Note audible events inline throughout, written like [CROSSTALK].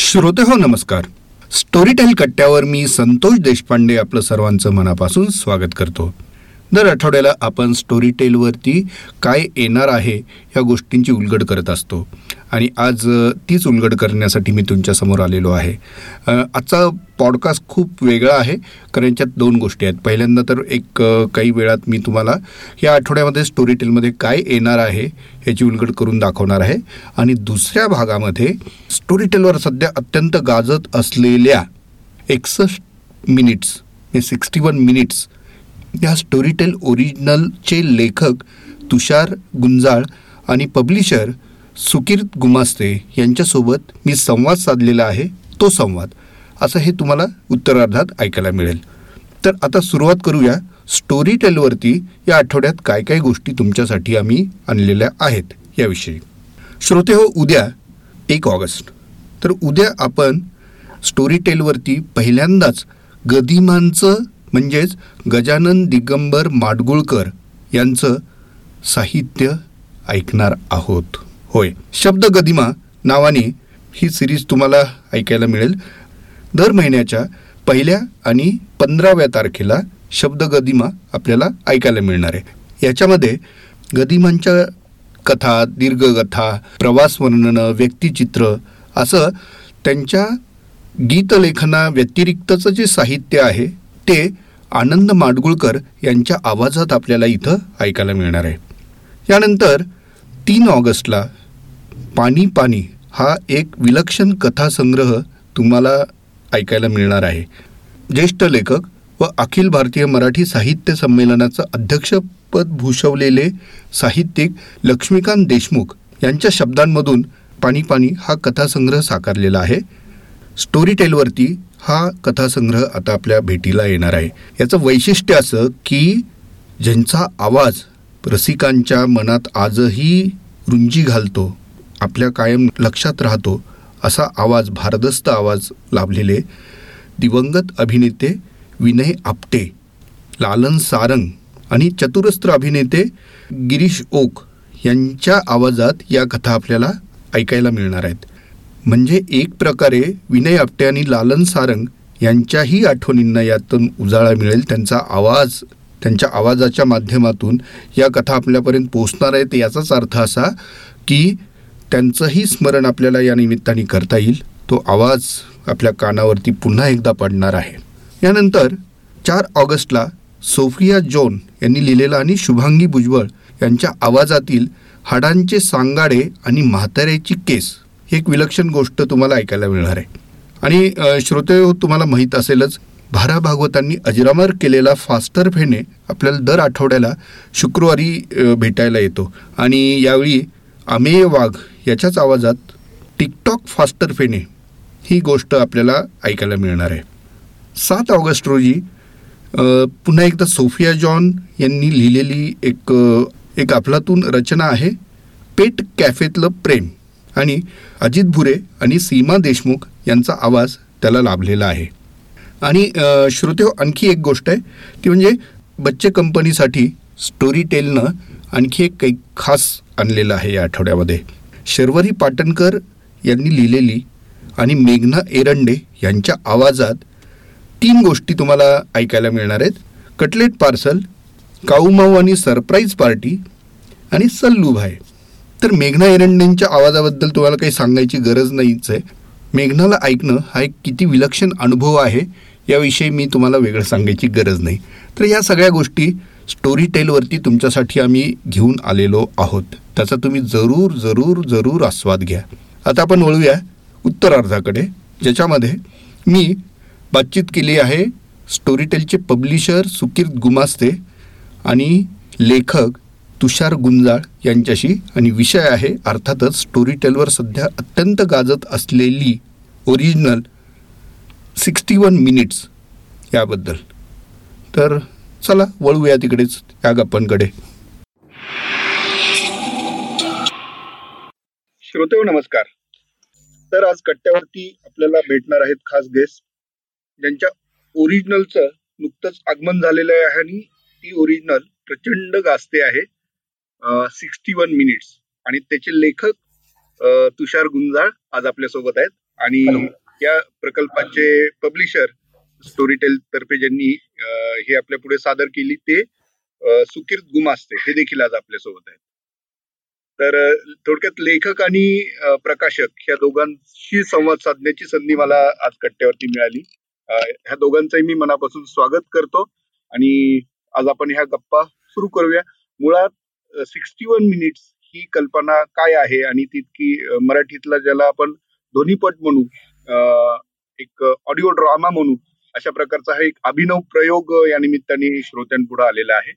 श्रोते हो नमस्कार. स्टोरीटेल कट्ट्यावर मी संतोष देशपांडे आपलं सर्वांचं मनापासून स्वागत करतो. दर आठवड्याला आपण स्टोरी टेलवरती काय येणार आहे या गोष्टींची उलगड करत असतो. आणि आज तीच उलगड करण्यासाठी मी तुमच्यासमोर आलेलो आहे. आजचा पॉडकास्ट खूप वेगळा आहे कारण याच्यात दोन गोष्टी आहेत. पहिल्यांदा तर एक काही वेळात मी तुम्हाला या आठवड्यामध्ये स्टोरी टेलमध्ये काय येणार आहे याची उलगड करून दाखवणार आहे. आणि दुसऱ्या भागामध्ये स्टोरी टेलवर सध्या अत्यंत गाजत असलेल्या एकसष्ट मिनिट्स सिक्स्टी वन मिनिट्स या स्टोरीटेल ओरिजिनलचे लेखक तुषार गुंजाळ आणि पब्लिशर सुकीर्त गुमास्ते यांच्यासोबत मी संवाद साधलेला आहे. तो संवाद. असं हे तुम्हाला उत्तरार्धात ऐकायला मिळेल. तर आता सुरुवात करूया. स्टोरी टेलवरती या आठवड्यात काय काय गोष्टी तुमच्यासाठी आम्ही आणलेल्या आहेत याविषयी. श्रोते हो उद्या एक ऑगस्ट. तर उद्या आपण स्टोरी टेलवरती पहिल्यांदाच गदिमांचं म्हणजेच गजानन दिगंबर माडगुळकर यांचं साहित्य ऐकणार आहोत. होय. शब्द गदिमा नावाने ही सिरीज तुम्हाला ऐकायला मिळेल. दर महिन्याच्या पहिल्या आणि पंधराव्या तारखेला शब्द गदिमा आपल्याला ऐकायला मिळणार आहे. याच्यामध्ये गदिमांच्या कथा दीर्घकथा प्रवास वर्णनं व्यक्तिचित्र असं त्यांच्या गीतलेखना व्यतिरिक्तचं जे साहित्य आहे ते आनंद माडगुळकर यांच्या आवाजात आपल्याला इथं ऐकायला मिळणार आहे. यानंतर तीन ऑगस्टला पाणी पाणी हा एक विलक्षण कथासंग्रह तुम्हाला ऐकायला मिळणार आहे. ज्येष्ठ लेखक व अखिल भारतीय मराठी साहित्य संमेलनाचं अध्यक्षपद भूषवलेले साहित्यिक लक्ष्मीकांत देशमुख यांच्या शब्दांमधून पाणी पाणी हा कथासंग्रह साकारलेला आहे. स्टोरी टेलवरती हा कथासंग्रह आता आपल्या भेटीला येणार आहे. याचं वैशिष्ट्य असं की ज्यांचा आवाज रसिकांच्या मनात आजही रुंजी घालतो आपल्या कायम लक्षात राहतो असा आवाज भारदस्त आवाज लाभलेले दिवंगत अभिनेते विनय आपटे लालन सारंग आणि चतुरस्त्र अभिनेते गिरीश ओक यांच्या आवाजात या कथा आपल्याला ऐकायला मिळणार आहेत. म्हणजे एक प्रकारे विनय आपटे आणि लालन सारंग यांच्याही आठवणींना यातून उजाळा मिळेल. त्यांचा आवाज त्यांच्या आवाजाच्या माध्यमातून या कथा आपल्यापर्यंत पोचणार आहेत. याचाच अर्थ असा की त्यांचंही स्मरण आपल्याला या निमित्ताने करता येईल. तो आवाज आपल्या कानावरती पुन्हा एकदा पडणार आहे. यानंतर चार ऑगस्टला सोफिया जोन यांनी लिहिलेला आणि शुभांगी भुजबळ यांच्या आवाजातील हाडांचे सांगाडे आणि म्हाताऱ्याची केस ही एक विलक्षण गोष्ट तुम्हाला ऐकायला मिळणार आहे. आणि श्रोते हो, तुम्हाला माहीत असेलच भारा भागवतांनी अजरामर केलेला फास्टर फेणे आपल्याला दर आठवड्याला शुक्रवारी भेटायला येतो. आणि यावेळी अमेय वाघ याच्याच आवाजात टिकटॉक फास्टर फेणे ही गोष्ट आपल्याला ऐकायला मिळणार आहे. सात ऑगस्ट रोजी पुन्हा एकदा सोफिया जॉन यांनी लिहिलेली एक एक अफलातून रचना आहे पेट कॅफेतलं प्रेम. आणि अजित भुरे आणि सीमा देशमुख यांचा आवाज त्याला लाभलेला आहे. आणि अ, श्रोते हो, आणखी एक गोष्ट आहे. ती म्हणजे बच्चे कंपनीसाठी स्टोरी टेलनं आणखी एक काही खास आणलेलं आहे या आठवड्यामध्ये. शर्वरी पाटणकर यांनी लिहिलेली आणि मेघना एरंडे यांच्या आवाजात तीन गोष्टी तुम्हाला ऐकायला मिळणार आहेत. कटलेट पार्सल काऊमाऊ आणि सरप्राईज पार्टी आणि सल्लू भाई. तर मेघना एरंडेंच्या आवाजाबद्दल तुम्हाला काही सांगायची गरज नाहीच आहे. मेघनाला ऐकणं हा एक किती विलक्षण अनुभव आहे याविषयी मी तुम्हाला वेगळं सांगायची गरज नाही. तर या सगळ्या गोष्टी स्टोरी टेलवरती तुमच्यासाठी आम्ही घेऊन आलेलो आहोत. त्याचा तुम्ही जरूर जरूर जरूर आस्वाद घ्या. आता आपण वळूया उत्तरार्धाकडे ज्याच्यामध्ये मी बातचीत केली आहे स्टोरीटेलचे पब्लिशर सुकीर्त गुमास्ते आणि लेखक तुषार गुंजाळ यांच्याशी आणि विषय आहे अर्थातच स्टोरीटेलवर सध्या अत्यंत गाजत असलेली ओरिजिनल सिक्स्टी वन मिनिट्स याबद्दल. तर चला वळूया तिकडेच या गप्पांकडे. श्रोते नमस्कार. तर आज कट्ट्यावरती आपल्याला भेटणार आहेत खास गेस्ट ज्यांच्या ओरिजिनलचं नुकतंच आगमन झालेलं आहे आणि ती ओरिजिनल प्रचंड गाजते आहे. Sixty one minutes. आणि त्याचे लेखक तुषार गुंजाळ आज आपल्यासोबत आहेत. आणि या प्रकल्पाचे पब्लिशर स्टोरीटेल तर्फे ज्यांनी हे आपल्या पुढे सादर केली ते सुकीर्त गुमास्ते. हे देखील आज आपल्यासोबत आहेत. तर थोडक्यात लेखक आणि प्रकाशक या दोघांशी संवाद साधण्याची संधी मला आज कट्ट्यावरती मिळाली. ह्या दोघांचंही मी मनापासून स्वागत करतो. आणि आज आपण ह्या गप्पा सुरू करूया. मुळात सिक्स्टी वन मिनिट्स ही कल्पना काय आहे? आणि तितकी मराठीतला ज्याला आपण ध्वनीपट म्हणू एक ऑडिओ ड्रामा म्हणू अशा प्रकारचा हा एक अभिनव प्रयोग या निमित्ताने श्रोत्यांपुढे आलेला आहे.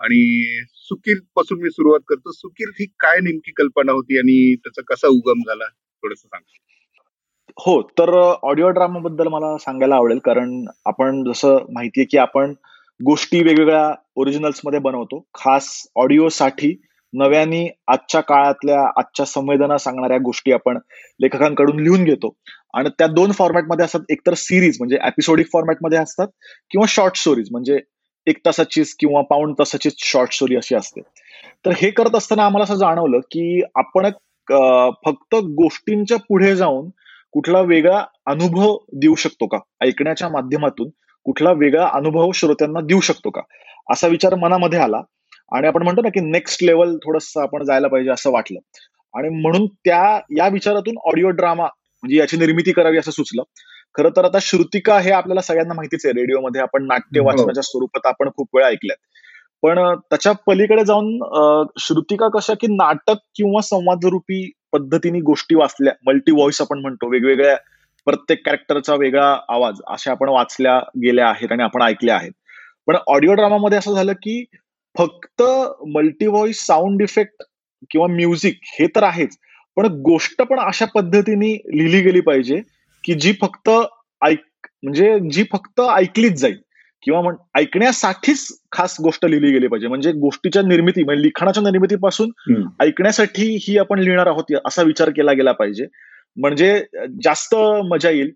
आणि सुकीरपासून मी सुरुवात करतो. सुकीर ही काय नेमकी कल्पना होती आणि त्याचा कसा उगम झाला? थोडस सांग. हो तर ऑडिओ ड्रामा बद्दल मला सांगायला आवडेल. कारण आपण जसं माहितीये की आपण गोष्टी वेगवेगळ्या ओरिजिनल्समध्ये बनवतो. खास ऑडिओसाठी नव्याने आजच्या काळातल्या आजच्या संवेदना सांगणाऱ्या गोष्टी आपण लेखकांकडून लिहून घेतो. आणि त्या दोन फॉर्मॅटमध्ये असतात एकतर सिरीज म्हणजे एपिसोडिक फॉर्मॅटमध्ये असतात किंवा शॉर्ट स्टोरीज म्हणजे एक तासाचीच किंवा पाऊण तासाचीच शॉर्ट स्टोरी अशी असते. तर हे करत असताना आम्हाला असं जाणवलं की आपण फक्त गोष्टींच्या पुढे जाऊन कुठला वेगळा अनुभव देऊ शकतो का? ऐकण्याच्या माध्यमातून कुठला वेगळा अनुभव श्रोत्यांना देऊ शकतो का? असा विचार मनामध्ये आला. आणि आपण म्हणतो ना की नेक्स्ट लेवल थोडस आपण जायला पाहिजे असं वाटलं. आणि म्हणून त्या या विचारातून ऑडिओ ड्रामा म्हणजे याची निर्मिती करावी असं सुचलं. खरं तर आता श्रुतिका हे आपल्याला सगळ्यांना माहितीच आहे. रेडिओमध्ये आपण नाट्य हो. वाचनाच्या स्वरूपात आपण खूप वेळा ऐकल्यात. पण त्याच्या पलीकडे जाऊन श्रुतिका कशा की नाटक किंवा संवादरूपी पद्धतीने गोष्टी वाचल्या. मल्टी व्हॉइस आपण म्हणतो. वेगवेगळ्या प्रत्येक कॅरेक्टरचा वेगळा आवाज अशा आपण वाचल्या गेल्या आहेत आणि आपण ऐकल्या आहेत. पण ऑडिओ ड्रामामध्ये असं झालं की फक्त मल्टी व्हॉइस साऊंड इफेक्ट किंवा म्युझिक हे तर आहेच पण गोष्ट पण अशा पद्धतीने लिहिली गेली पाहिजे की जी फक्त ऐक म्हणजे जी फक्त ऐकलीच जाईल किंवा ऐकण्यासाठीच खास गोष्ट लिहिली गेली पाहिजे. म्हणजे गोष्टीच्या निर्मिती म्हणजे लिखाणाच्या निर्मितीपासून ऐकण्यासाठी ही आपण लिहिणार आहोत असा विचार केला गेला पाहिजे. म्हणजे जास्त मजा येईल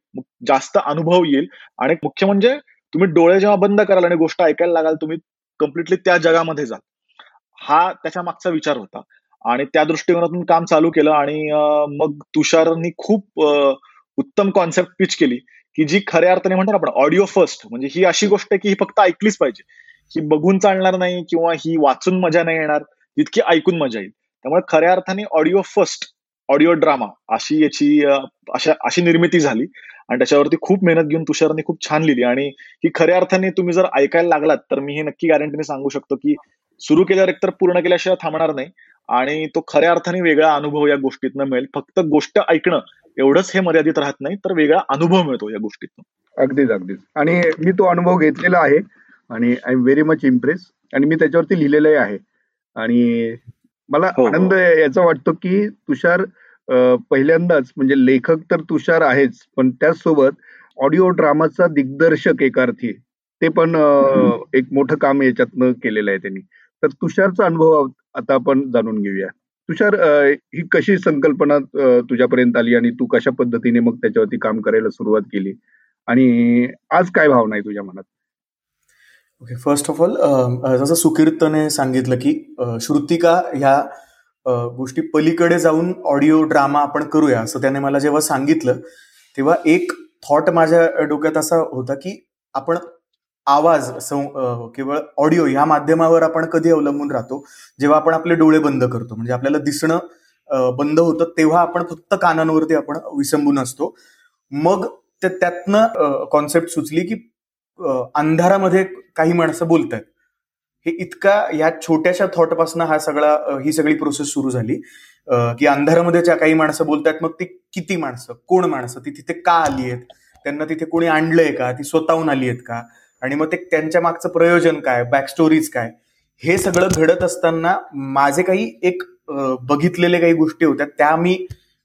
जास्त अनुभव येईल आणि मुख्य म्हणजे तुम्ही डोळे जेव्हा बंद कराल आणि गोष्ट ऐकायला लागाल तुम्ही कम्प्लिटली त्या जगामध्ये जाल. हा त्याच्या मागचा विचार होता. आणि त्या दृष्टिकोनातून काम चालू केलं आणि मग तुषारनी खूप उत्तम कॉन्सेप्ट पिच केली की जी खऱ्या अर्थाने म्हणतो आपण ऑडिओ फर्स्ट म्हणजे ही अशी गोष्ट आहे की ही फक्त ऐकलीच पाहिजे. ही बघून चालणार नाही किंवा ही वाचून मजा नाही येणार इतकी ऐकून मजा येईल. त्यामुळे खऱ्या अर्थाने ऑडिओ फर्स्ट ऑडिओ ड्रामा अशी याची अशा अशी निर्मिती झाली. आणि त्याच्यावरती खूप मेहनत घेऊन तुषारने खूप छान लिहिली. आणि ही खऱ्या अर्थाने तुम्ही जर ऐकायला लागलात तर मी हे नक्की गॅरंटीने सांगू शकतो की सुरू केल्यावर एकतर पूर्ण केल्याशिवाय थांबणार नाही. आणि तो खऱ्या अर्थाने वेगळा अनुभव या गोष्टीतनं मिळेल. फक्त गोष्ट ऐकणं एवढंच हे मर्यादित राहत नाही तर वेगळा अनुभव मिळतो या गोष्टीतून. अगदीच अगदीच. आणि मी तो अनुभव घेतलेला आहे आणि I am very much impress आणि मी त्याच्यावरती लिहिलेलंही आहे. आणि मला हो, हो. आनंद याचा वाटतो की तुषार पहिल्यांदाच म्हणजे लेखक तर तुषार आहेच पण त्याचसोबत ऑडिओ ड्रामाचा दिग्दर्शक एक अर्थी ते पण एक मोठं काम याच्यातनं केलेलं आहे त्यांनी. तर तुषारचा अनुभव आता आपण जाणून घेऊया. तुषार ही कशी संकल्पना तुझ्यापर्यंत आली आणि तू कशा पद्धतीने मग त्याच्यावरती काम करायला सुरुवात केली? आणि आज काय भावना आहे तुझ्या मनात? ओके फर्स्ट ऑफ ऑल जसं सुकीर्तने सांगितलं की श्रुतिका ह्या गोष्टी पलीकडे जाऊन ऑडिओ ड्रामा आपण करूया. असं त्याने मला जेव्हा सांगितलं तेव्हा एक थॉट माझ्या डोक्यात असा होता की आपण आवाज केवळ ऑडिओ ह्या माध्यमावर आपण कधी अवलंबून राहतो? जेव्हा आपण आपले डोळे बंद करतो म्हणजे आपल्याला दिसणं बंद होतं तेव्हा आपण फक्त कानांवरती आपण विसंबून असतो. मग ते त्यातनं कॉन्सेप्ट सुचली की अंधारामध्ये काही माणसं बोलत आहेत हे इतका या छोट्याशा थॉटपासून हा सगळा ही सगळी प्रोसेस सुरू झाली की अंधारामध्ये ज्या काही माणसं बोलतात मग ती किती माणसं? कोण माणसं? ती तिथे का आली आहेत? त्यांना तिथे कोणी आणलंय का? ती स्वतःहून आली आहेत का? आणि मग ते त्यांच्या मागचं प्रयोजन काय? बॅकस्टोरीज काय? हे सगळं घडत असताना माझे काही एक बघितलेले काही गोष्टी होत्या त्या मी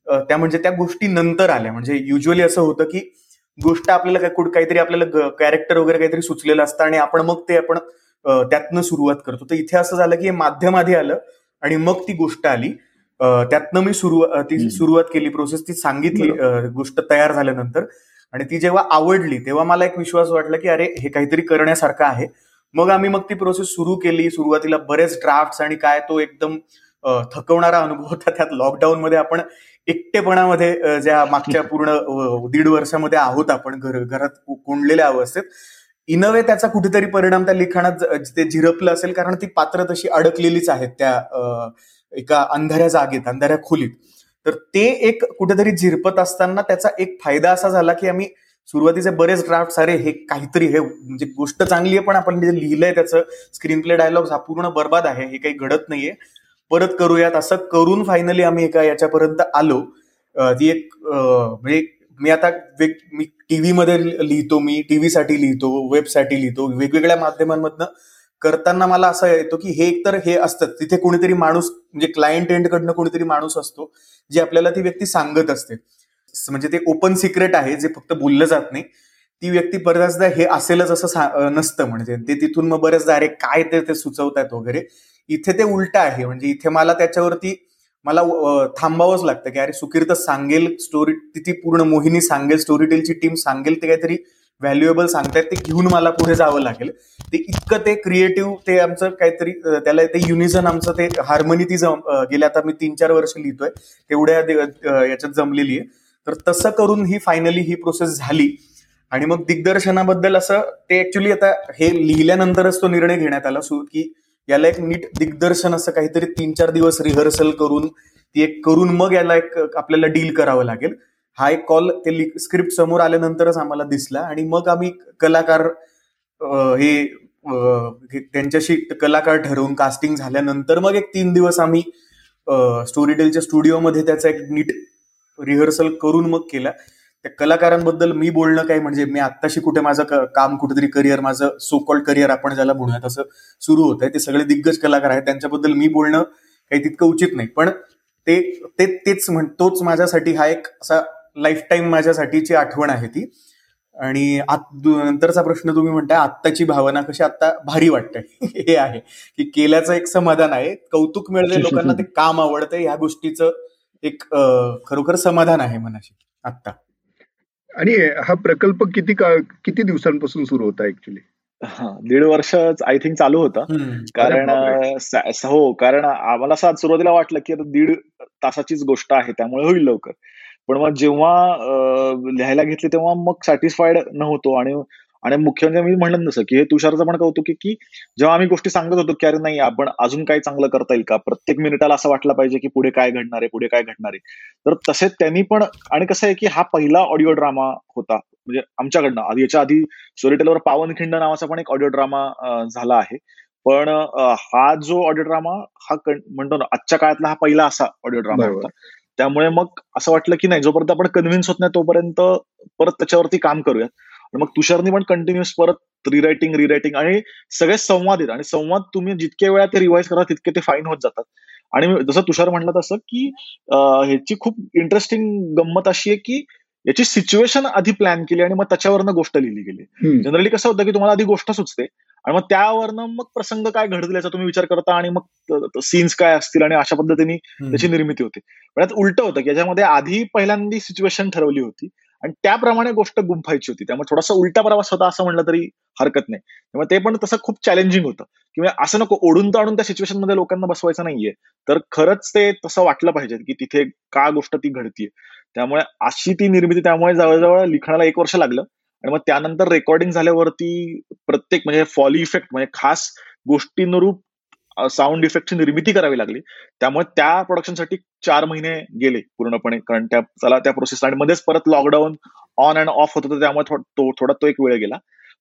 त्या म्हणजे त्या गोष्टी नंतर आल्या. म्हणजे युजली असं होतं की गोष्ट आपल्याला काहीतरी आपल्याला कॅरेक्टर वगैरे काहीतरी सुचलेलं असतं आणि आपण मग ते आपण त्यातनं सुरुवात करतो. तर इथे असं झालं की माध्यम आधी आलं आणि मग ती गोष्ट आली. त्यातनं मी सुरुवात ती सुरुवात केली प्रोसेस ती सांगितली गोष्ट तयार झाल्यानंतर. आणि ती जेव्हा आवडली तेव्हा मला एक विश्वास वाटला की अरे हे काहीतरी करण्यासारखं आहे. मग आम्ही मग ती प्रोसेस सुरू केली. सुरुवातीला बरेच ड्राफ्ट आणि काय तो एकदम थकवणारा अनुभव होता. त्यात लॉकडाऊनमध्ये आपण एकटेपणामध्ये ज्या मागच्या [LAUGHS] पूर्ण दीड वर्षामध्ये आहोत आपण घर घरात कोंडलेल्या अवस्थेत इनवे त्याचा कुठेतरी परिणाम त्या लिखाणात ते झिरपलं असेल कारण ती पात्र तशी अडकलेलीच आहेत त्या एका अंधाऱ्या जागेत अंधाऱ्या खोलीत. तर ते एक कुठेतरी झिरपत असताना त्याचा एक फायदा असा झाला की आम्ही सुरुवातीचे बरेच ड्राफ्ट सारे हे काहीतरी हे म्हणजे गोष्ट चांगली आहे पण आपण जे लिहिलंय त्याचं स्क्रीन प्ले डायलॉग हा पूर्ण बर्बाद आहे हे काही घडत नाहीये. परत करूयात असं करून फायनली आम्ही एका याच्यापर्यंत आलो. ती एक म्हणजे मी आता मी टीव्हीमध्ये लिहितो मी टीव्हीसाठी लिहितो वेबसाठी लिहितो वेगवेगळ्या माध्यमांमधनं करताना मला असं येतो की हे एकतर हे असतं. तिथे कोणीतरी माणूस म्हणजे क्लायंट एंडकडनं कोणीतरी माणूस असतो जे आपल्याला ती व्यक्ती सांगत असते. म्हणजे ते ओपन सिक्रेट आहे जे फक्त बोललं जात नाही. ती व्यक्ती बऱ्याचदा हे असेलच असं नसतं. म्हणजे ते तिथून मग बऱ्याचदा अरे काय ते ते सुचवतात वगैरे. इथे ते उलट आहे. म्हणजे इथे मला त्याच्यावरती मला थांबावंच लागतं की अरे सुकीर्त सांगेल स्टोरी ती पूर्ण मोहिनी सांगेल स्टोरी टेलची टीम सांगेल ते काहीतरी व्हॅल्युएबल सांगतायत ते घेऊन मला पुढे जावं लागेल. ते इतकं ते क्रिएटिव्ह ते आमचं काहीतरी त्याला ते युनिझन आमचं ते हार्मनी ती जम गेल्या आता मी तीन चार वर्ष लिहितोय तेवढ्या याच्यात जमलेली आहे. तर तसं करून ही फायनली ही प्रोसेस झाली. आणि मग दिग्दर्शनाबद्दल असं ते ऍक्च्युली आता हे लिहिल्यानंतरच तो निर्णय घेण्यात आला सु की याला एक नीट दिग्दर्शन असं काहीतरी तीन चार दिवस रिहर्सल करून ती एक करून मग याला एक आपल्याला डील करावं लागेल. हा एक कॉल ते स्क्रिप्ट समोर आल्यानंतरच आम्हाला दिसला आणि मग आम्ही कलाकार हे त्यांच्याशी कलाकार ठरवून कास्टिंग झाल्यानंतर मग एक तीन दिवस आम्ही स्टोरीटेलच्या स्टुडिओमध्ये त्याचा एक नीट रिहर्सल करून मग केला. त्या कलाकारांबद्दल मी बोलणं काय म्हणजे मी आत्ताशी कुठे माझं काम कुठेतरी करिअर माझं सो कॉल्ड करिअर आपण ज्याला म्हणूयात असं सुरू होत आहे ते सगळे दिग्गज कलाकार आहेत. त्यांच्याबद्दल मी बोलणं काही तितकं उचित नाही. पण ते तेच म्हण तोच माझ्यासाठी हा एक असा लाईफ टाईम माझ्यासाठीची आठवण आहे ती. आणि नंतरचा प्रश्न तुम्ही म्हणताय आत्ताची भावना कशी आता भारी वाटतंय [LAUGHS] हे आहे की केल्याचं एक समाधान आहे. कौतुक मिळते लोकांना ते काम आवडतंय ह्या गोष्टीचं एक खरोखर समाधान आहे मनाशी आत्ता. आणि हा प्रकल्प किती काळ किती दिवसांपासून सुरू होता ऍक्च्युली दीड वर्ष आय थिंक चालू होता. कारण हो कारण आम्हाला असं सुरुवातीला वाटलं की आता दीड तासाचीच गोष्ट आहे त्यामुळे होईल लवकर. पण मग जेव्हा लिहायला घेतले तेव्हा मग सॅटिस्फाईड नव्हतो आणि आणि मुख्य म्हणजे मी म्हणलं नसं की हे तुषारचं पण कौतुक की जेव्हा आम्ही गोष्टी सांगत होतो की अरे नाही आपण अजून काय चांगलं करता येईल का? प्रत्येक मिनिटाला असं वाटलं पाहिजे की पुढे काय घडणार आहे पुढे काय घडणार आहे. तर तसे त्यांनी पण आणि कसं आहे की हा पहिला ऑडिओ ड्रामा होता. म्हणजे आमच्याकडनं आधी याच्या आधी स्टोरीटेलवर पावनखिंड नावाचा पण एक ऑडिओ ड्रामा झाला आहे. पण हा जो ऑडिओ ड्रामा हा म्हणतो ना आजच्या काळातला हा पहिला असा ऑडिओ ड्रामा होता. त्यामुळे मग असं वाटलं की नाही जोपर्यंत आपण कन्व्हिन्स होत नाही तोपर्यंत परत त्याच्यावरती काम करूया मग तुषारनी पण कंटिन्युअस परत रिरायटिंग रिरायटिंग आणि सगळे संवाद आहेत आणि संवाद तुम्ही जितक्या वेळा ते रिवाइज करा तितके ते फाईन होत जातात. आणि जसं तुषार म्हणलं तसं की ह्याची खूप इंटरेस्टिंग गंमत अशी आहे की याची सिच्युएशन आधी प्लॅन केली आणि मग त्याच्यावरनं गोष्ट लिहिली गेली. जनरली कसं होतं की तुम्हाला आधी गोष्ट सुचते आणि मग त्यावरनं मग प्रसंग काय घडतील याचा तुम्ही विचार करता आणि मग सीन्स काय असतील आणि अशा पद्धतीने त्याची निर्मिती होते. पण यात उलट होतं की याच्यामध्ये आधी पहिल्यांदा सिच्युएशन ठरवली होती. आणि त्याप्रमाणे गोष्ट गुंफायची होती. त्यामुळे थोडासा उलटा प्रवास होता असं म्हणलं तरी हरकत नाही. त्यामुळे ते पण तसं खूप चॅलेंजिंग होतं. किंवा म्हणजे असं नको ओढून ताणून त्या सिच्युएशनमध्ये लोकांना बसवायचं नाहीये. तर खरंच ते तसं वाटलं पाहिजे की तिथे का गोष्ट ती घडतीये. त्यामुळे अशी ती निर्मिती त्यामुळे जवळजवळ लिखाणाला एक वर्ष लागलं. आणि मग त्यानंतर रेकॉर्डिंग झाल्यावरती प्रत्येक म्हणजे फॉली इफेक्ट म्हणजे खास गोष्टीनुरूप साऊंड इफेक्टची निर्मिती करावी लागली. त्यामुळे त्या प्रोडक्शनसाठी चार महिने गेले पूर्णपणे. कारण त्या चला त्या प्रोसेस आणि मध्येच परत लॉकडाऊन ऑन अँड ऑफ होत होतं. त्यामुळे तो थोडा तो एक वेळ गेला.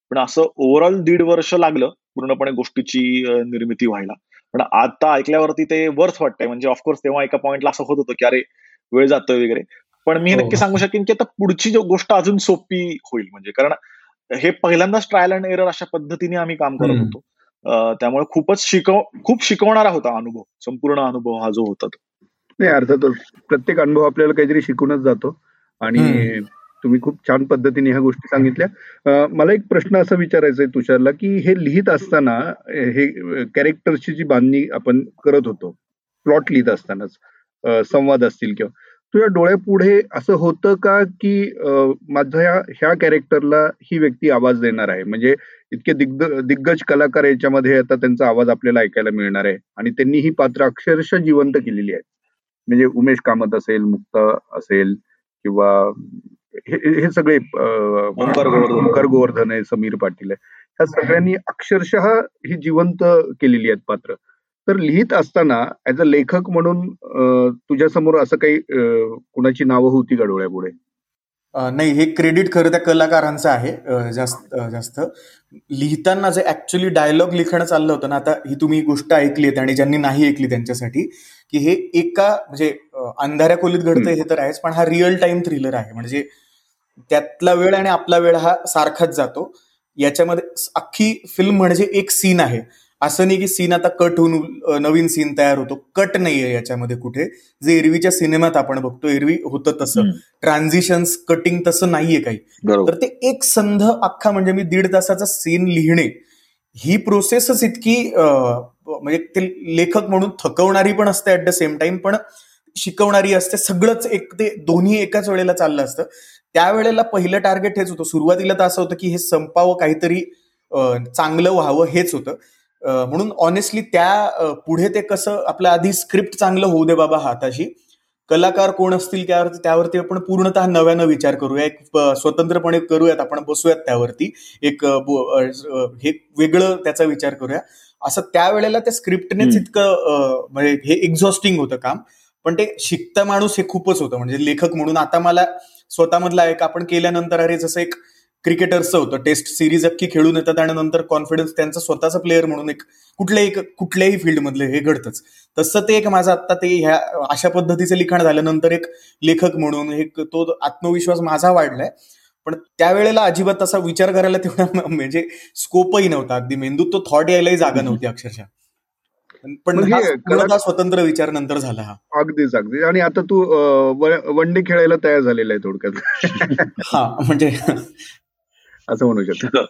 पण असं ओव्हरऑल दीड वर्ष लागलं पूर्णपणे गोष्टीची निर्मिती व्हायला. पण आता ऐकल्यावरती ते वर्थ वाटतंय. म्हणजे ऑफकोर्स तेव्हा एका पॉइंटला असं होत होतं की अरे वेळ जातोय वगैरे. पण मी नक्की हो. सांगू शकेन की आता पुढची गोष्ट अजून सोपी होईल. म्हणजे कारण हे पहिल्यांदाच ट्रायल अँड एरर अशा पद्धतीने आम्ही काम करत होतो. त्यामुळे खूपच शिकव खूप शिकवणारा होता अनुभव. संपूर्ण अनुभव हा जो होता तो. नाही अर्थातच प्रत्येक अनुभव आपल्याला काहीतरी शिकूनच जातो. आणि तुम्ही खूप छान पद्धतीने ह्या गोष्टी सांगितल्या. मला एक प्रश्न असा विचारायचा आहे तुषारला की हे लिहित असताना हे कॅरेक्टरची जी बांधणी आपण करत होतो प्लॉट लिहित असतानाच संवाद असतील किंवा तुझ्या डोळ्यापुढे असं होतं का की माझ्या ह्या कॅरेक्टरला ही व्यक्ती आवाज देणार आहे? म्हणजे इतके दिग्ग दिग्गज कलाकार याच्यामध्ये आता त्यांचा आवाज आपल्याला ऐकायला मिळणार आहे आणि त्यांनी ही पात्र अक्षरशः जिवंत केलेली आहेत म्हणजे उमेश कामत असेल मुक्त असेल किंवा हे सगळे ओंकार गोवर्धन आहे समीर पाटील आहे. ह्या सगळ्यांनी अक्षरशः ही जिवंत केलेली आहेत पात्र. तर लिहित असताना ऍज अ लेखक म्हणून तुझ्या समोर असं काही कुणाची नावं होती का डोळ्यापुढे? नाही हे क्रेडिट खरं त्या कलाकारांचं आहे जास्त जास्त. लिहिताना जे ऍक्च्युली डायलॉग लिखणं चाललं होतं ना आता ही तुम्ही गोष्ट ऐकली आणि ज्यांनी नाही ऐकली त्यांच्यासाठी की हे एका म्हणजे अंधाऱ्या खोलीत घडतंय हे तर आहेच पण हा रिअल टाइम थ्रिलर आहे. म्हणजे त्यातला वेळ आणि आपला वेळ हा सारखाच जातो. याच्यामध्ये अख्खी फिल्म म्हणजे एक सीन आहे. असं नाही की सीन आता कट होऊन नवीन सीन तयार होतो. कट नाहीये याच्यामध्ये कुठे. जे एरवीच्या सिनेमात आपण बघतो एरवी होतं तसं. ट्रान्झिशन्स कटिंग तसं नाहीये काही. तर ते एक संध अख्खा म्हणजे मी दीड तासाचा सीन लिहिणे ही प्रोसेसच इतकी म्हणजे ते लेखक म्हणून थकवणारी पण असते ऍट द सेम टाइम पण शिकवणारी असते. सगळंच एक ते दोन्ही एकाच वेळेला चाललं असतं. त्यावेळेला पहिलं टार्गेट हेच होतं. सुरुवातीला तर असं होतं की हे संपावं काहीतरी चांगलं व्हावं हेच होतं. म्हणून ऑनेस्टली त्या पुढे ते कसं आपलं आधी स्क्रिप्ट चांगलं होऊ दे बाबा हाताशी. कलाकार कोण असतील त्यावरती त्यावरती आपण पूर्णतः नव्यानं विचार करूया. एक स्वतंत्रपणे करूयात आपण बसूयात त्यावरती. एक हे वेगळं त्याचा विचार करूया. असं त्यावेळेला त्या स्क्रिप्टनेच इतकं म्हणजे हे एक्झॉस्टिंग होतं काम. पण ते शिकता माणूस हे खूपच होतं. म्हणजे लेखक म्हणून आता मला स्वतःमधला एक आपण केल्यानंतर अरे जसं एक क्रिकेटर्सचं होतं. टेस्ट सिरीज अख्खी खेळून येतात आणि नंतर कॉन्फिडन्स त्यांचं स्वतःचं प्लेअर म्हणून एक कुठल्याही कुठल्याही फील्डमधले हे घडतंच. तसं ते एक माझं आता ते ह्या अशा पद्धतीचं लिखाण झाल्यानंतर एक लेखक म्हणून एक तो आत्मविश्वास माझा वाढलाय. पण त्यावेळेला अजिबात तसा विचार करायला तेवढा म्हणजे स्कोपही नव्हता. अगदी मेंदूत तो थॉट यायलाही जागा नव्हती अक्षरशः. पण म्हणजे स्वतंत्र विचार नंतर झाला हा. अगदीच अगदी आणि आता तू वन डे खेळायला तयार झालेला आहे थोडक्यात. हा म्हणजे असं म्हणू शकतो.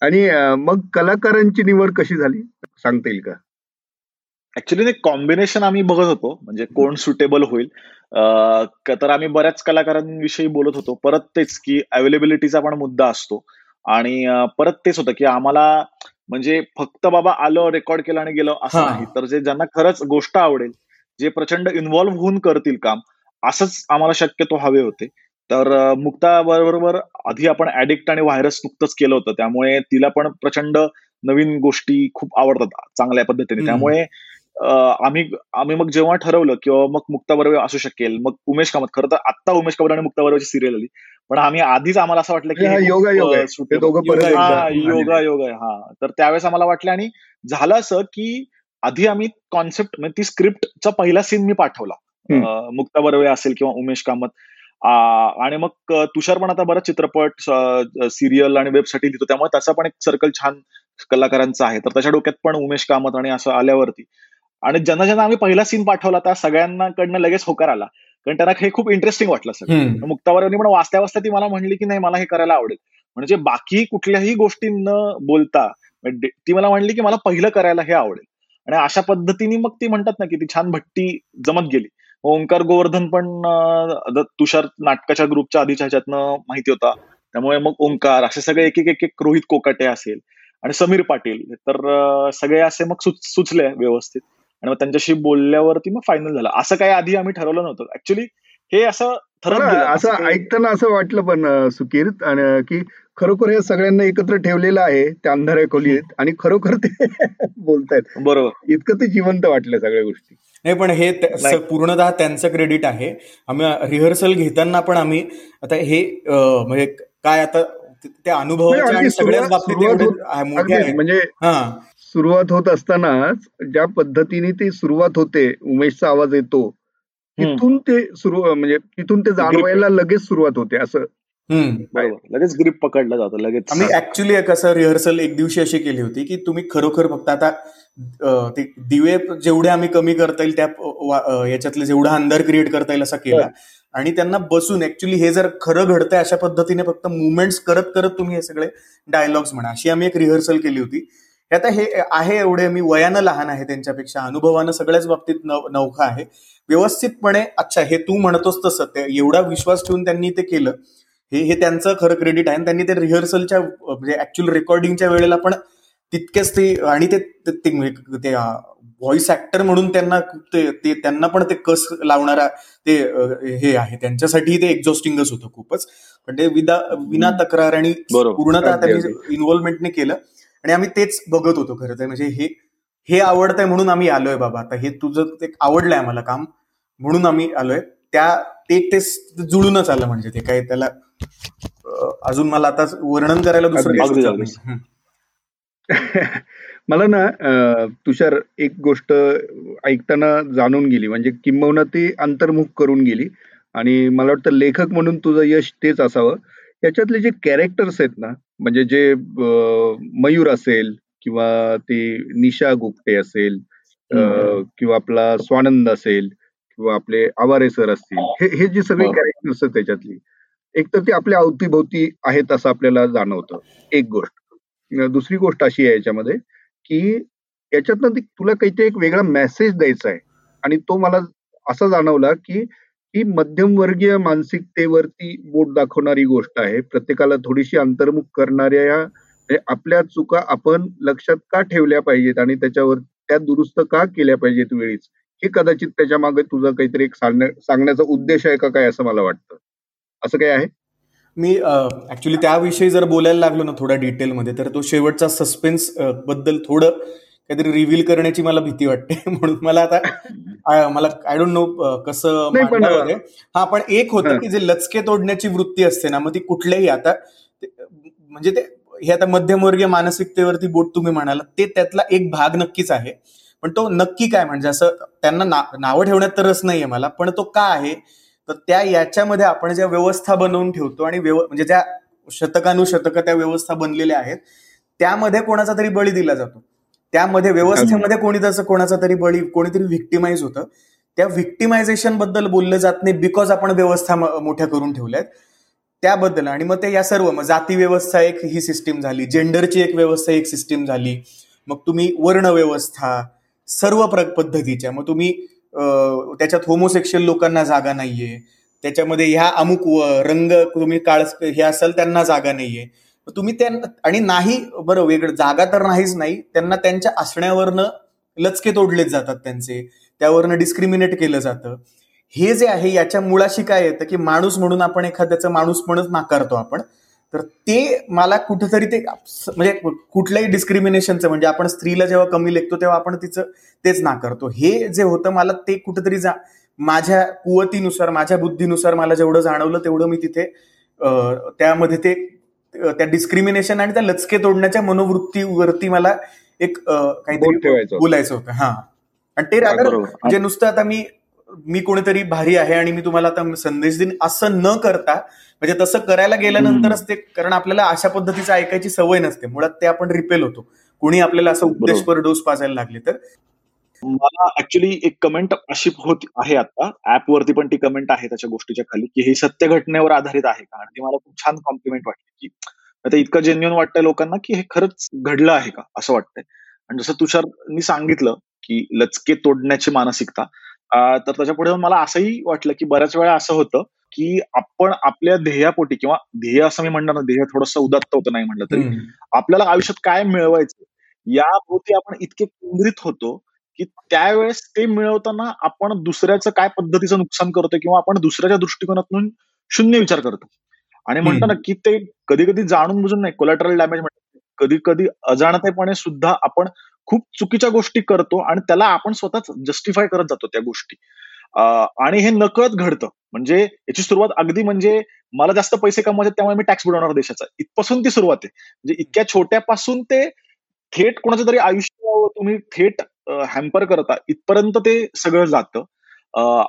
आणि मग कलाकारांची निवड कशी झाली? सांगता येईल का? ऍक्च्युली कॉम्बिनेशन आम्ही बघत होतो. म्हणजे कोण सुटेबल होईल. तर आम्ही बऱ्याच कलाकारांविषयी बोलत होतो. परत तेच की अवेलेबिलिटीचा पण मुद्दा असतो. आणि परत तेच होतं की आम्हाला म्हणजे फक्त बाबा आलं रेकॉर्ड केलं आणि गेलं असं नाही. तर जे ज्यांना खरंच गोष्ट आवडेल जे प्रचंड इन्व्हॉल्व्ह होऊन करतील काम असंच आम्हाला शक्यतो हवे होते. तर मुक्ता बरोबर आधी आपण ऍडिक्ट आणि व्हायरस नुकतंच केलं होतं. त्यामुळे तिला पण प्रचंड नवीन गोष्टी खूप आवडतात चांगल्या पद्धतीने. त्यामुळे आम्ही आम्ही मग जेव्हा ठरवलं किंवा मग मुक्ता बरोबर असू शकेल मग उमेश कामत खरं तर आत्ता उमेश कामत आणि मुक्ता बरोबरची सिरियल आली. पण आम्ही आधीच आम्हाला असं वाटलं की योगा योगा योगा हा तर त्यावेळेस आम्हाला वाटलं आणि झालं असं की आधी आम्ही कॉन्सेप्ट म्हणजे ती स्क्रिप्टचा पहिला सीन मी पाठवला. मुक्ता बर्वे असेल किंवा उमेश कामत आणि मग तुषार पण आता बराच चित्रपट सिरियल आणि वेबसाठी लिहितो त्यामुळे त्याचा पण एक सर्कल छान कलाकारांचा आहे. तर त्याच्या डोक्यात पण उमेश कामत आणि असं आल्यावरती. आणि ज्यांना ज्यांना आम्ही पहिला सीन पाठवला त्या सगळ्यांना कडनं लगेच होकार आला. कारण त्यांना हे खूप इंटरेस्टिंग वाटलं सगळं. मुक्तावरनी पण वाचत्या वाचता ती मला म्हणली की नाही मला हे करायला आवडेल. म्हणजे बाकी कुठल्याही गोष्टी न बोलता म्हणजे ती मला म्हणली की मला पहिलं करायला हे आवडेल. आणि अशा पद्धतीने मग ती म्हणतात ना की ती छान भट्टी जमत गेली. ओंकार गोवर्धन पण तुषार नाटकाच्या ग्रुपच्या आधीच्या ह्याच्यातनं माहिती होता. त्यामुळे मग ओंकार असे सगळे एक एक एक रोहित कोकाटे असेल आणि समीर पाटील तर सगळे असे मग सुचले व्यवस्थित. आणि मग त्यांच्याशी बोलल्यावरती मग फायनल झालं. असं काही आधी आम्ही ठरवलं नव्हतं. ऍक्च्युली हे असं ठरवलं असं ऐकताना असं वाटलं पण सुकीर की खरोखर हे सगळ्यांना एकत्र ठेवलेलं आहे त्या अंधाऱ्या खोलीत आणि खरोखर ते [LAUGHS] बोलतायत. बरोबर. इतकं ते जिवंत वाटलं सगळ्या गोष्टी. नाही पण हे पूर्णतः त्यांचं क्रेडिट आहे. आम्ही रिहर्सल घेताना पण आम्ही आता हे म्हणजे काय आता त्या अनुभवाच्या आणि सगळ्याच बाबतीत म्हणजे सुरुवात होत असतानाच ज्या पद्धतीने ती सुरुवात होते उमेशचा आवाज येतो तिथून ते सुरू म्हणजे तिथून ते जाणवायला लगेच सुरुवात होते असं. लगेच ग्रीप पकडलं जातं लगेच. आम्ही ऍक्च्युली कसं रिहर्सल एक दिवशी अशी केली होती की तुम्ही खरोखर फक्त आता ते दिवे जेवढे आम्ही कमी करता येईल त्या याच्यातले जेवढा अंधार क्रिएट करता येईल असा केला. आणि त्यांना बसून ऍक्च्युली हे जर खरं घडतंय अशा पद्धतीने फक्त मुवमेंट्स करत करत तुम्ही हे सगळे डायलॉग्स म्हणा अशी आम्ही एक रिहर्सल केली होती. आता हे आहे एवढे मी वयानं लहान आहे त्यांच्यापेक्षा अनुभवानं सगळ्याच बाबतीत नौखा आहे. व्यवस्थितपणे अच्छा हे तू म्हणतोस तसं ते एवढा विश्वास ठेवून त्यांनी ते केलं. हे हे त्यांचं खरं क्रेडिट आहे त्यांनी ते रिहर्सलच्या म्हणजे ऍक्च्युअल रेकॉर्डिंगच्या वेळेला पण तितकेच ते आणि ते व्हॉइस ऍक्टर म्हणून त्यांना ते त्यांना पण ते कस लावणारा ते हे आहे. त्यांच्यासाठी ते एक्झॉस्टिंगच होतं खूपच. पण ते विदा विना तक्रार आणि पूर्णतः त्यांनी इन्व्हॉल्वमेंटने केलं. आणि आम्ही तेच बघत होतो खरं तर. म्हणजे हे हे आवडतंय म्हणून आम्ही आलोय बाबा. आता हे तुझं ते आवडलंय आम्हाला काम म्हणून आम्ही आलोय. त्या ते जुळूनच आलं म्हणजे ते काही त्याला अजून मला आता वर्णन करायला दुसरं मला ना तुषार एक गोष्ट ऐकताना जाणून गेली. म्हणजे किंबहुना ती अंतर्मुख करून गेली. आणि मला वाटतं लेखक म्हणून तुझं यश तेच असावं. याच्यातले जे कॅरेक्टर्स आहेत ना म्हणजे जे मयूर असेल किंवा ते निशा गुप्ते असेल किंवा आपला स्वानंद असेल किंवा आपले आवारे सर असतील हे हे जे सगळे कॅरेक्टर्स आहेत त्याच्यातली एक तर ते आपल्या अवतीभोवती आहेत असं आपल्याला जाणवतं. एक गोष्ट. दुसरी गोष्ट अशी आहे याच्यामध्ये की याच्यातनं तुला काहीतरी एक वेगळा मेसेज द्यायचा आहे. आणि तो मला असा जाणवला की ही मध्यमवर्गीय मानसिकतेवरती बोट दाखवणारी गोष्ट आहे. प्रत्येकाला थोडीशी अंतर्मुख करणाऱ्या म्हणजे आपल्या चुका आपण लक्षात का ठेवल्या पाहिजेत आणि त्याच्यावर त्या दुरुस्त का केल्या पाहिजेत वेळीच? हे कदाचित त्याच्यामागे तुझा काहीतरी एक सांगण्याचा उद्देश आहे का काय असं मला वाटतं? असं काय आहे? मी ऍक्च्युली त्याविषयी जर बोलायला लागलो ना थोड्या डिटेलमध्ये तर तो शेवटचा सस्पेन्सबद्दल थोडं काहीतरी रिव्हील करण्याची मला भीती वाटते. [LAUGHS] म्हणून मला आता मला आय डोंट नो कसं हा. पण एक होतं की जे लचके तोडण्याची वृत्ती असते ना मग ती कुठल्याही आता म्हणजे ते हे आता मध्यमवर्गीय मानसिकतेवरती बोट तुम्ही म्हणाला ते त्यातला एक भाग नक्कीच आहे. पण तो नक्की काय म्हणजे असं त्यांना नावं ठेवण्यात तर रस नाहीये मला पण तो का आहे? तर त्या याच्यामध्ये आपण ज्या व्यवस्था बनवून ठेवतो आणि म्हणजे ज्या शतकानुशतक त्या व्यवस्था बनलेल्या आहेत त्यामध्ये कोणाचा तरी बळी दिला जातो. त्यामध्ये व्यवस्थेमध्ये कोणी त्याचं कोणाचा तरी बळी कोणीतरी व्हिक्टिमाइज होतं त्या व्हिक्टिमायझेशनबद्दल बोललं जात नाही बिकॉज आपण व्यवस्था मोठ्या करून ठेवल्यात. त्याबद्दल आणि मग ते या सर्व मग जाती व्यवस्था एक ही सिस्टीम झाली जेंडरची एक व्यवस्था एक सिस्टीम झाली मग तुम्ही वर्ण व्यवस्था सर्व पद्धतीच्या मग तुम्ही त्याच्यात होमोसेक्शुअल लोकांना जागा नाहीये. त्याच्यामध्ये ह्या अमुक रंग तुम्ही काळ हे असाल त्यांना जागा नाहीये. तुम्ही त्या आणि नाही बरं वेगळं जागा तर नाहीच नाही त्यांना त्यांच्या असण्यावरनं लचके तोडलेच जातात त्यांचे. त्यावरनं डिस्क्रिमिनेट केलं जातं. हे जे आहे याच्या मुळाशी काय येतं की माणूस म्हणून आपण एखाद्याचं माणूस म्हणून नाकारतो आपण. तर ते मला कुठंतरी ते म्हणजे कुठल्याही डिस्क्रिमिनेशनचं म्हणजे आपण स्त्रीला जेव्हा कमी लेखतो तेव्हा आपण तिचं तेच नाकारतो हे जे होतं मला ते कुठंतरी जा माझ्या कुवतीनुसार माझ्या बुद्धीनुसार मला जेवढं जाणवलं तेवढं मी तिथे त्यामध्ये ते त्या डिस्क्रिमिनेशन आणि त्या लचके तोडण्याच्या मनोवृत्तीवरती मला एक काहीतरी बोलायचं होतं. हा. आणि ते रादर म्हणजे नुसतं आता मी मी कोणीतरी भारी आहे आणि मी तुम्हाला आता संदेश देईन. असं न करता म्हणजे तसं करायला गेल्यानंतरच ते कारण आपल्याला अशा पद्धतीचं ऐकायची सवय नसते. मुळात ते आपण रिपेल होतो. कोणी आपल्याला असं उद्देशपर डोस पाजायला लागले तर? मला ऍक्च्युली एक कमेंट अशी होत आहे आता. ऍप वरती पण ती कमेंट आहे त्याच्या गोष्टीच्या खाली की हे सत्य घटनेवर आधारित आहे का? आणि ती मला खूप छान कॉम्प्लिमेंट वाटते की आता इतकं जेन्युन वाटतंय लोकांना की हे खरंच घडलं आहे का? असं वाटतंय. आणि जसं तुषारनी सांगितलं की लचके तोडण्याची मानसिकता तर त्याच्या पुढे मला असंही वाटलं की बऱ्याच वेळा असं होतं की आपण आपल्या ध्येयापोटी किंवा ध्येय असं मी म्हणणार ना ध्येय थोडस उदात्त होतं नाही म्हणलं तरी आपल्याला आयुष्यात काय मिळवायचं याभोवती आपण इतके केंद्रित होतो की त्यावेळेस ते मिळवताना आपण दुसऱ्याचं काय पद्धतीचं नुकसान करतो किंवा आपण दुसऱ्याच्या दृष्टिकोनातून शून्य विचार करतो. आणि म्हणतो ना की ते कधी कधी जाणून बुजून नाही कोलॅटरल डॅमेज म्हणतात. कधी कधी अजाणतेपणे सुद्धा आपण खूप चुकीच्या गोष्टी करतो आणि त्याला आपण स्वतःच जस्टिफाय करत जातो त्या गोष्टी. आणि हे नकळत घडतं. म्हणजे याची सुरुवात अगदी म्हणजे मला जास्त पैसे कमवायचे त्यामुळे मी टॅक्स बुडवणार देशाचा. इथपासून ती सुरुवात आहे. म्हणजे इतक्या छोट्यापासून ते थेट कोणाचं तरी आयुष्य तुम्ही थेट हॅम्पर करता इथपर्यंत ते सगळं जातं.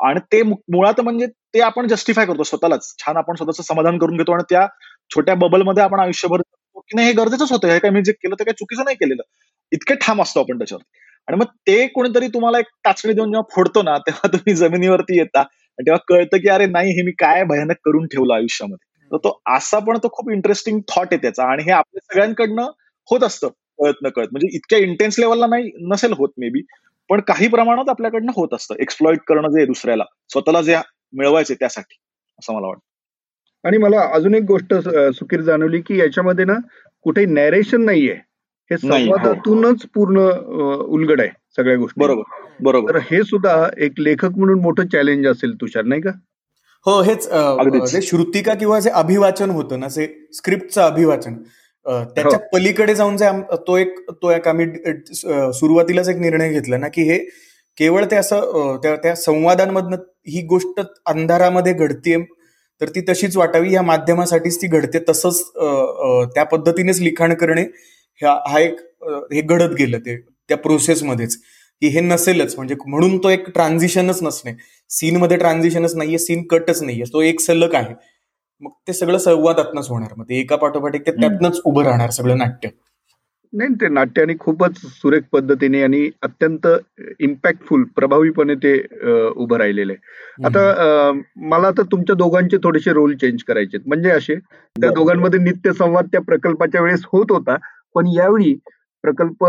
आणि ते मुळात म्हणजे ते आपण जस्टिफाय करतो स्वतःलाच. छान आपण स्वतःचं समाधान करून घेतो आणि त्या छोट्या बबलमध्ये आपण आयुष्यभर की नाही हे गरजेचंच होतं. हे काय मी जे केलं ते काही चुकीचं नाही केलेलं. इतके ठाम असतो आपण त्याच्यावर आणि मग ते कोणीतरी तुम्हाला एक टाचणी देऊन जेव्हा फोडतो ना तेव्हा तुम्ही जमिनीवरती येता आणि तेव्हा कळतं की अरे नाही हे मी काय भयानक करून ठेवलं आयुष्यामध्ये. तर तो असा पण तो खूप इंटरेस्टिंग थॉट आहे त्याचा आणि हे आपल्या सगळ्यांकडनं होत असतं कळत न कळत. म्हणजे इतक्या इंटेन्स लेवलला नाही नसेल होत मे बी पण काही प्रमाणात आपल्याकडनं होत असतं. एक्सप्लॉइट करणं जे दुसऱ्याला स्वतःला जे मिळवायचे त्यासाठी असं मला वाटतं. आणि मला अजून एक गोष्ट सुखीर जाणवली की याच्यामध्ये ना कुठे नॅरेशन नाहीये. हे हो. संवादातूनच पूर्ण उलगड आहे सगळ्या गोष्टी बरोबर बरोबर तर हे सुद्धा एक लेखक म्हणून मोठं चॅलेंज असेल तुषार नाही का हो हेच जे श्रुतिका किंवा जे अभिवाचन होतं ना जे स्क्रिप्टचं अभिवाचन त्याच्या हो. पलीकडे जाऊन जे तो एक तो एक आम्ही सुरुवातीलाच एक निर्णय घेतला ना की हे केवळ ते असं त्या संवादांमधनं ही गोष्ट अंधारामध्ये घडते तर ती तशीच वाटावी या माध्यमासाठीच ती घडते तसंच त्या पद्धतीनेच लिखाण करणे हा एक हे घडत गेलं ते त्या प्रोसेसमध्येच की हे नसेलच म्हणजे म्हणून तो एक ट्रान्झिशनच नसणे. सीन मध्ये ट्रान्झिशनच नाहीये सीन कटच नाहीये. तो एक सलग आहे. मग ते सगळं संवादातनच होणार. मग ते एका पाठोपाठ एक त्यातनच उभं राहणार सगळं नाट्य. नाही ते नाट्याने खूपच सुरेख पद्धतीने आणि अत्यंत इम्पॅक्टफुल प्रभावीपणे ते उभं राहिलेलं आहे. आता मला आता तुमच्या दोघांचे थोडेसे रोल चेंज करायचे म्हणजे असे त्या दोघांमध्ये नित्य संवाद त्या प्रकल्पाच्या वेळेस होत होता. पण यावेळी प्रकल्प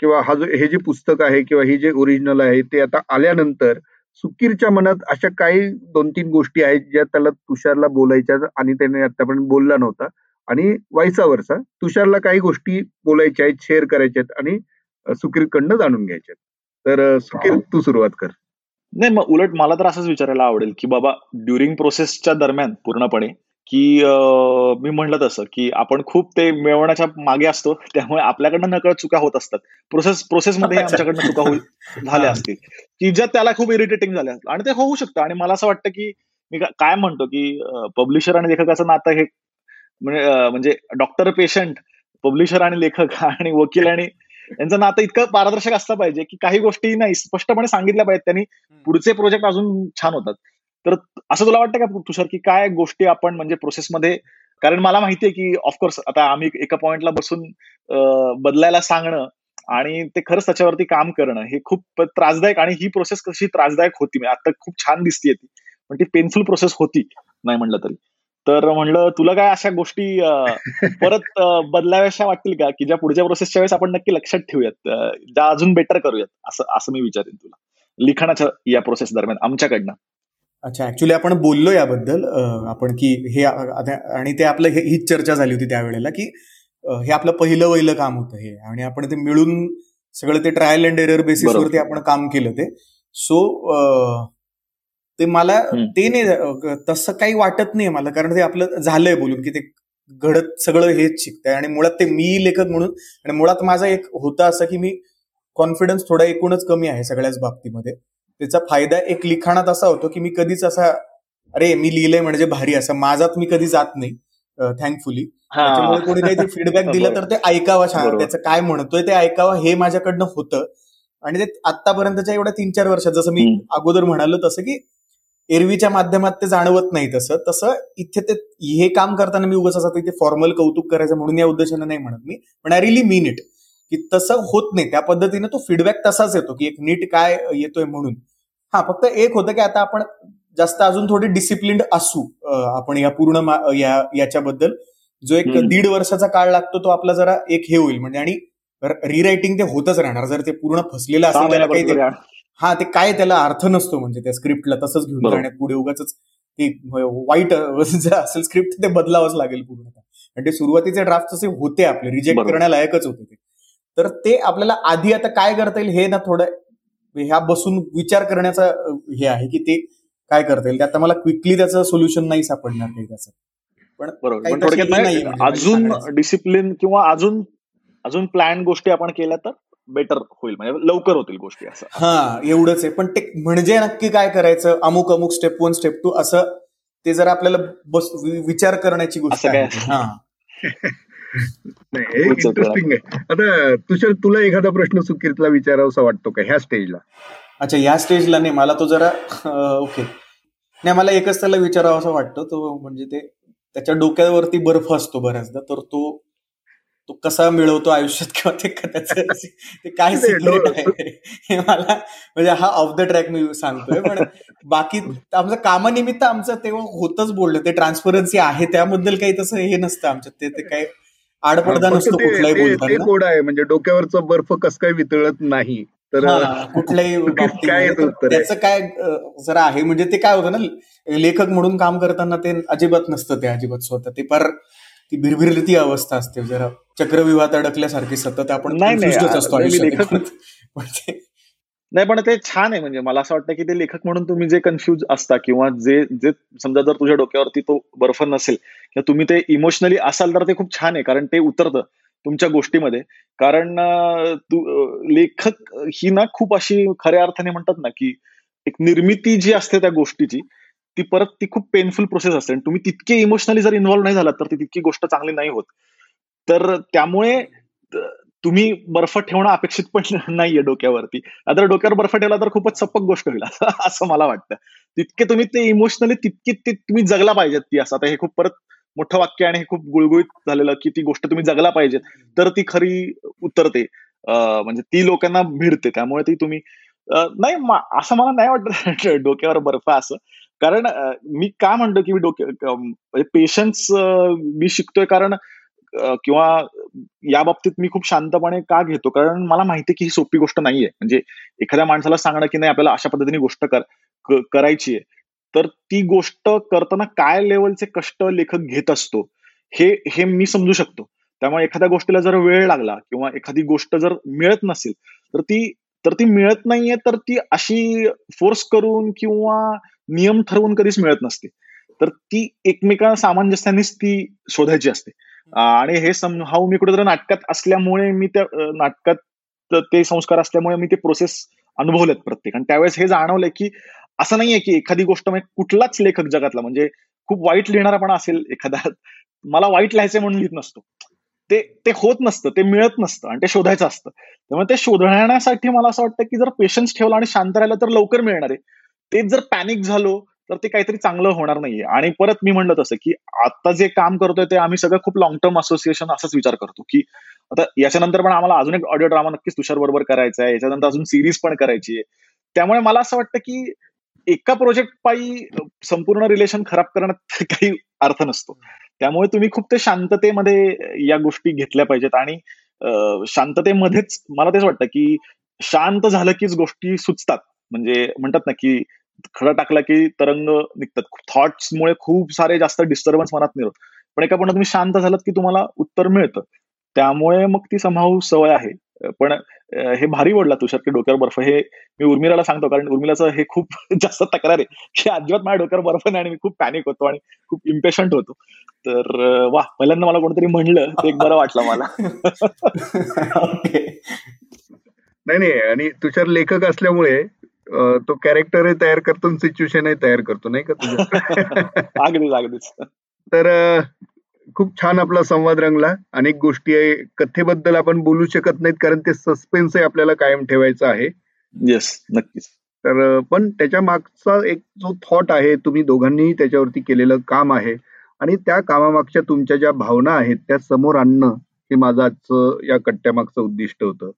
किंवा हा जो हे जे पुस्तक आहे किंवा हे जे ओरिजिनल आहे ते आता आल्यानंतर सुकीरच्या मनात अशा काही दोन तीन गोष्टी आहेत ज्या त्याला तुषारला बोलायच्या आणि त्याने आतापर्यंत बोलला नव्हता. आणि वायसा वरसा तुषारला काही गोष्टी बोलायच्या आहेत शेअर करायच्या आहेत आणि सुकीरकडनं जाणून घ्यायच्या तर सुकीर तू सुरुवात कर. नाही मग उलट मला तर असंच विचारायला आवडेल की बाबा ड्युरिंग प्रोसेसच्या दरम्यान पूर्णपणे की मी म्हणलं तसं की आपण खूप ते मिळवण्याच्या मागे असतो त्यामुळे आपल्याकडनं नकळत चुका होत असतात. प्रोसेस प्रोसेसमध्ये आमच्याकडनं चुका होईल [LAUGHS] झाल्या असतील. की ज्या त्याला खूप इरिटेटिंग झाल्या आणि ते होऊ शकतं. आणि मला असं वाटतं की मी काय म्हणतो की पब्लिशर आणि लेखकाचं नातं हे म्हणजे डॉक्टर पेशंट पब्लिशर आणि लेखक आणि वकील आणि यांचं नातं इतकं पारदर्शक असलं पाहिजे की काही गोष्टी नाही स्पष्टपणे सांगितल्या पाहिजेत. त्यांनी पुढचे प्रोजेक्ट अजून छान होतात. तर असं तुला वाटतं का तुषार की काय गोष्टी आपण म्हणजे प्रोसेसमध्ये कारण मला माहितीये की ऑफकोर्स आता आम्ही एका पॉइंटला बसून बदलायला सांगणं आणि ते खरंच त्याच्यावरती काम करणं हे खूप त्रासदायक आणि ही प्रोसेस कशी त्रासदायक होती म्हणजे आता खूप छान दिसतीये ती पण ती पेनफुल प्रोसेस होती नाही म्हणलं तरी. तर म्हणलं तुला काय अशा गोष्टी [LAUGHS] परत बदलाव्याशा वाटतील का? की ज्या पुढच्या प्रोसेसच्या वेळेस आपण नक्की लक्षात ठेवूयात ज्या अजून बेटर करूयात असं असं मी विचारेन तुला. लिखाणाच्या या प्रोसेस दरम्यान आमच्याकडनं. अच्छा ऍक्च्युली आपण बोललो याबद्दल आपण की हे आणि ते आपलं हीच चर्चा झाली होती त्यावेळेला की हे आपलं पहिलं वहिलं काम होतं हे आणि आपण ते मिळून सगळं ते ट्रायल अँड एरर बेसिसवरती आपण काम केलं ते. सो ते मला ते नाही तसं काही वाटत नाही मला कारण ते आपलं झालंय बोलून की ते घडत सगळं हेच शिकतंय आणि मुळात ते मी लेखक म्हणून आणि मुळात माझा एक होता असं की मी कॉन्फिडन्स थोडा एकूणच कमी आहे सगळ्याच बाबतीमध्ये. त्याचा फायदा एक लिखाणात असा होतो की मी कधीच असा अरे मी लिहिलंय म्हणजे भारी असं माझात मी कधी जात नाही थँकफुली त्याच्यामुळे कोणी काही फीडबॅक [LAUGHS] दिलं तर ते ऐकावं छान त्याचं काय म्हणतोय ते ऐकावं हे माझ्याकडनं होतं. आणि ते आतापर्यंतच्या एवढ्या तीन चार वर्षात जसं मी अगोदर म्हणालो तसं की एरवीच्या माध्यमात ते जाणवत नाही तसं. तसं इथे ते हे काम करताना मी उगाच असं तिथे फॉर्मल कौतुक करायचं म्हणून या उद्देशानं नाही म्हणत मी. पण आय रिली मीन इट की तसं होत नाही. त्या पद्धतीने तो फीडबॅक तसाच येतो की एक नीट काय येतोय म्हणून. हा फक्त एक होतं की आता आपण जास्त अजून थोडी डिसिप्लिन असू आपण या पूर्ण या याच्याबद्दल. जो एक दीड वर्षाचा काळ लागतो तो आपला जरा एक हे होईल. म्हणजे आणि रिरायटिंग ते होतच राहणार. जर ते पूर्ण फसलेलं असेल त्याला काही हा ते काय त्याला अर्थ नसतो म्हणजे त्या स्क्रिप्टला तसंच घेऊन जाण्यात पुढे उगाच ते वाईट जर असेल स्क्रिप्ट ते बदलावंच लागेल पूर्णतः. आणि ते सुरुवातीचे ड्राफ्ट असे होते आपले. रिजेक्ट करण्यालायकच होते ते. तर ते आपल्याला आधी आता काय करता येईल हे ना थोडं ह्या बसून विचार करण्याचा हे आहे की ते काय करता येईल. आता मला क्विकली त्याचं सोल्युशन नाही सापडणार काही त्याचं. पण थोडक्यात म्हणजे अजून डिसिप्लिन किंवा अजून अजून प्लॅन गोष्टी आपण केल्या तर बेटर होईल. म्हणजे लवकर होतील गोष्टी असं. हा एवढंच आहे. पण ते म्हणजे नक्की काय करायचं? अमुक अमुक स्टेप वन स्टेप टू असं ते जर आपल्याला बस विचार करण्याची गोष्ट आहे. हा. [LAUGHS] इंटरेस्टिंग आहे. आता तुषार तुला एखादा प्रश्न सुकिर्तला विचारावासा वाटतो का? ह्या स्टेजला अच्छा ह्या स्टेजला नाही मला तो जरा ओके नाही मला एकच त्याला विचारावा वाटतं तो म्हणजे ते त्याच्या डोक्यावरती बर्फ असतो बऱ्याचदा तर तो तो कसा मिळवतो आयुष्यात किंवा ते त्याचं [LAUGHS] ते काय सिक्रेट आहे हे मला म्हणजे हा ऑफ द ट्रॅक मी सांगतोय पण बाकी आमचं कामानिमित्त आमचं तेव्हा होतच बोललं ते ट्रान्सपरन्सी आहे त्याबद्दल काही तसं हे नसतं आमच्यात ते काय आडपडदा नसतो कुठलाही कोड आहे म्हणजे डोक्यावरचं बर्फ कस काय वितळत नाही. तर कुठल्याही [LAUGHS] काय त्याचं काय जरा आहे म्हणजे ते काय होतं ना लेखक म्हणून काम करताना ते अजिबात नसतं ते अजिबात स्वतः. ते फार ती भिरभिरली ती अवस्था असते जरा चक्रव्यूहात अडकल्यासारखी सतत आपण असतो [LAUGHS] नाही पण ते छान आहे. म्हणजे मला असं वाटतं की ते लेखक म्हणून तुम्ही जे कन्फ्युज असता किंवा जे जे समजा जर तुझ्या डोक्यावरती तो बर्फ नसेल किंवा तुम्ही ते इमोशनली असाल तर ते खूप छान आहे कारण ते उतरतं तुमच्या गोष्टीमध्ये. कारण तू लेखक ही ना खूप अशी खऱ्या अर्थाने म्हणतात ना की एक निर्मिती जी असते त्या गोष्टीची ती परत ती खूप पेनफुल प्रोसेस असते. आणि तुम्ही तितके इमोशनली जर इन्व्हॉल्व्ह नाही झालात तर ती तितकी गोष्ट चांगली नाही होत. तर त्यामुळे तुम्ही बर्फ ठेवणं अपेक्षित पण [LAUGHS] नाहीये डोक्यावरती. आता डोक्यावर बर्फ ठेवला तर खूपच सपक गोष्ट होईल. [LAUGHS] असं मला वाटतं. तितके तुम्ही ते इमोशनली तितकी ते तुम्ही जगला पाहिजेत ती असं. आता हे खूप परत मोठं वाक्य आणि हे खूप गुळगुळीत झालेलं की ती गोष्ट तुम्ही जगला पाहिजेत तर ती खरी उतरते म्हणजे ती लोकांना भिडते. त्यामुळे ती तुम्ही नाही असं मला नाही वाटत [LAUGHS] डोक्यावर बर्फ असं. कारण मी का म्हणतो की मी डोके पेशन्स म्हणजे मी शिकतोय कारण किंवा या बाबतीत मी खूप शांतपणे का घेतो? कारण मला माहिती की ही सोपी गोष्ट नाहीये. म्हणजे एखाद्या माणसाला सांगणं की नाही आपल्याला अशा पद्धतीने गोष्ट कर करायची आहे. तर ती गोष्ट करताना काय लेवलचे कष्ट लेखक घेत असतो हे हे मी समजू शकतो. त्यामुळे एखाद्या गोष्टीला जर वेळ लागला किंवा एखादी गोष्ट जर मिळत नसेल तर ती तर ती मिळत नाहीये तर ती अशी फोर्स करून किंवा नियम ठरवून कधीच मिळत नसते. तर ती एकमेकांना सामंजस्यानेच ती शोधायची असते. आणि हे समहाऊ मी कुठेतरी नाटकात असल्यामुळे मी त्या नाटकात ते संस्कार असल्यामुळे मी ते प्रोसेस अनुभवलेत प्रत्येक. आणि त्यावेळेस हे जाणवलंय की असं नाहीये की एखादी गोष्ट म्हणजे कुठलाच लेखक जगातला म्हणजे खूप वाईट लिहिणारा पण असेल एखादा. मला वाईट लिहायचं म्हणून लिहित नसतो. ते ते होत नसतं ते मिळत नसतं आणि ते शोधायचं असतं. त्यामुळे ते शोधण्यासाठी मला असं वाटतं की जर पेशन्स ठेवला आणि शांत राहिलं तर लवकर मिळणार आहे. तेच जर पॅनिक झालो तर ते काहीतरी चांगलं होणार नाहीये. आणि परत मी म्हणलं तसं की आता जे काम करतोय ते आम्ही सगळं खूप लॉंग टर्म असोसिएशन असाच विचार करतो की आता याच्यानंतर पण आम्हाला अजून एक ऑडिओ ड्रामा नक्कीच तुषार बरोबर करायचा आहे. याच्यानंतर अजून सिरीज पण करायची आहे. त्यामुळे मला असं वाटतं की एका प्रोजेक्ट पायी संपूर्ण रिलेशन खराब करण्यात [LAUGHS] काही अर्थ नसतो. त्यामुळे तुम्ही खूप ते शांततेमध्ये या गोष्टी घेतल्या पाहिजेत. आणि शांततेमध्येच मला तेच वाटतं की शांत झालं कीच गोष्टी सुचतात. म्हणजे म्हणतात ना की खडा टाकला की तरंग निघतात. थॉट्समुळे खूप सारे जास्त डिस्टर्बन्स मनात नाही होत पण एका पण तुम्ही शांत झालात की तुम्हाला उत्तर मिळतं. त्यामुळे मग ती समाऊ सवय आहे. पण हे भारी वडला तुषार की डोक्यावर बर्फ. हे मी उर्मिलाला सांगतो कारण उर्मिलाचं हे खूप [LAUGHS] जास्त तक्रार आहे. की अजिबात माझ्या डोक्यावर बर्फ नाही आणि मी खूप पॅनिक होतो आणि खूप इम्पेशंट होतो. तर वा पहिल्यांदा मला कोणतरी म्हणलं ते एक बरं वाटलं मला. [LAUGHS] [LAUGHS] नाही नाही. आणि तुषार लेखक असल्यामुळे तो कॅरेक्टर तयार करतो सिच्युएशन तयार करतो नाही का तुझ्या? [LAUGHS] अगदीच अगदीच. तर खूप छान आपला संवाद रंगला अनेक गोष्टी आहे कथेबद्दल आपण बोलू शकत नाहीत कारण ते सस्पेन्स आपल्याला कायम ठेवायचं आहे. येस नक्कीच. तर पण त्याच्या मागचा एक जो थॉट आहे तुम्ही दोघांनीही त्याच्यावरती केलेलं काम आहे आणि त्या कामामागच्या तुमच्या ज्या भावना आहेत त्या समोर आणणं हे माझं आजचं या कट्ट्यामागचं उद्दिष्ट होतं.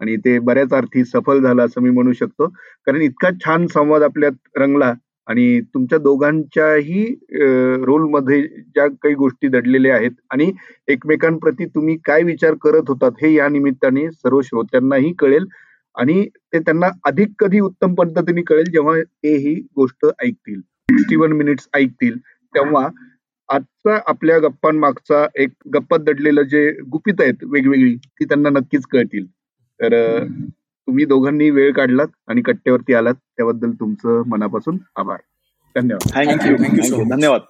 आणि ते बऱ्याच अर्थी सफल झालं असं मी म्हणू शकतो. कारण इतका छान संवाद आपल्यात रंगला आणि तुमच्या दोघांच्याही रोलमध्ये ज्या काही गोष्टी दडलेल्या आहेत आणि एकमेकांप्रती तुम्ही काय विचार करत होतात हे या निमित्ताने सर्व श्रोत्यांनाही कळेल आणि ते त्यांना अधिक कधी उत्तम पद्धतीने कळेल जेव्हा ते ही गोष्ट ऐकतील. सिक्स्टी वन मिनिट्स ऐकतील. तेव्हा आजचा आपल्या गप्पांमागचा एक गप्पात दडलेलं जे गुपित आहेत वेगवेगळी ती त्यांना नक्कीच कळतील. तर तुम्ही दोघांनी वेळ काढलात आणि कट्ट्यावरती आलात त्याबद्दल तुमचं मनापासून आभार. धन्यवाद. थँक्यू थँक्यू धन्यवाद.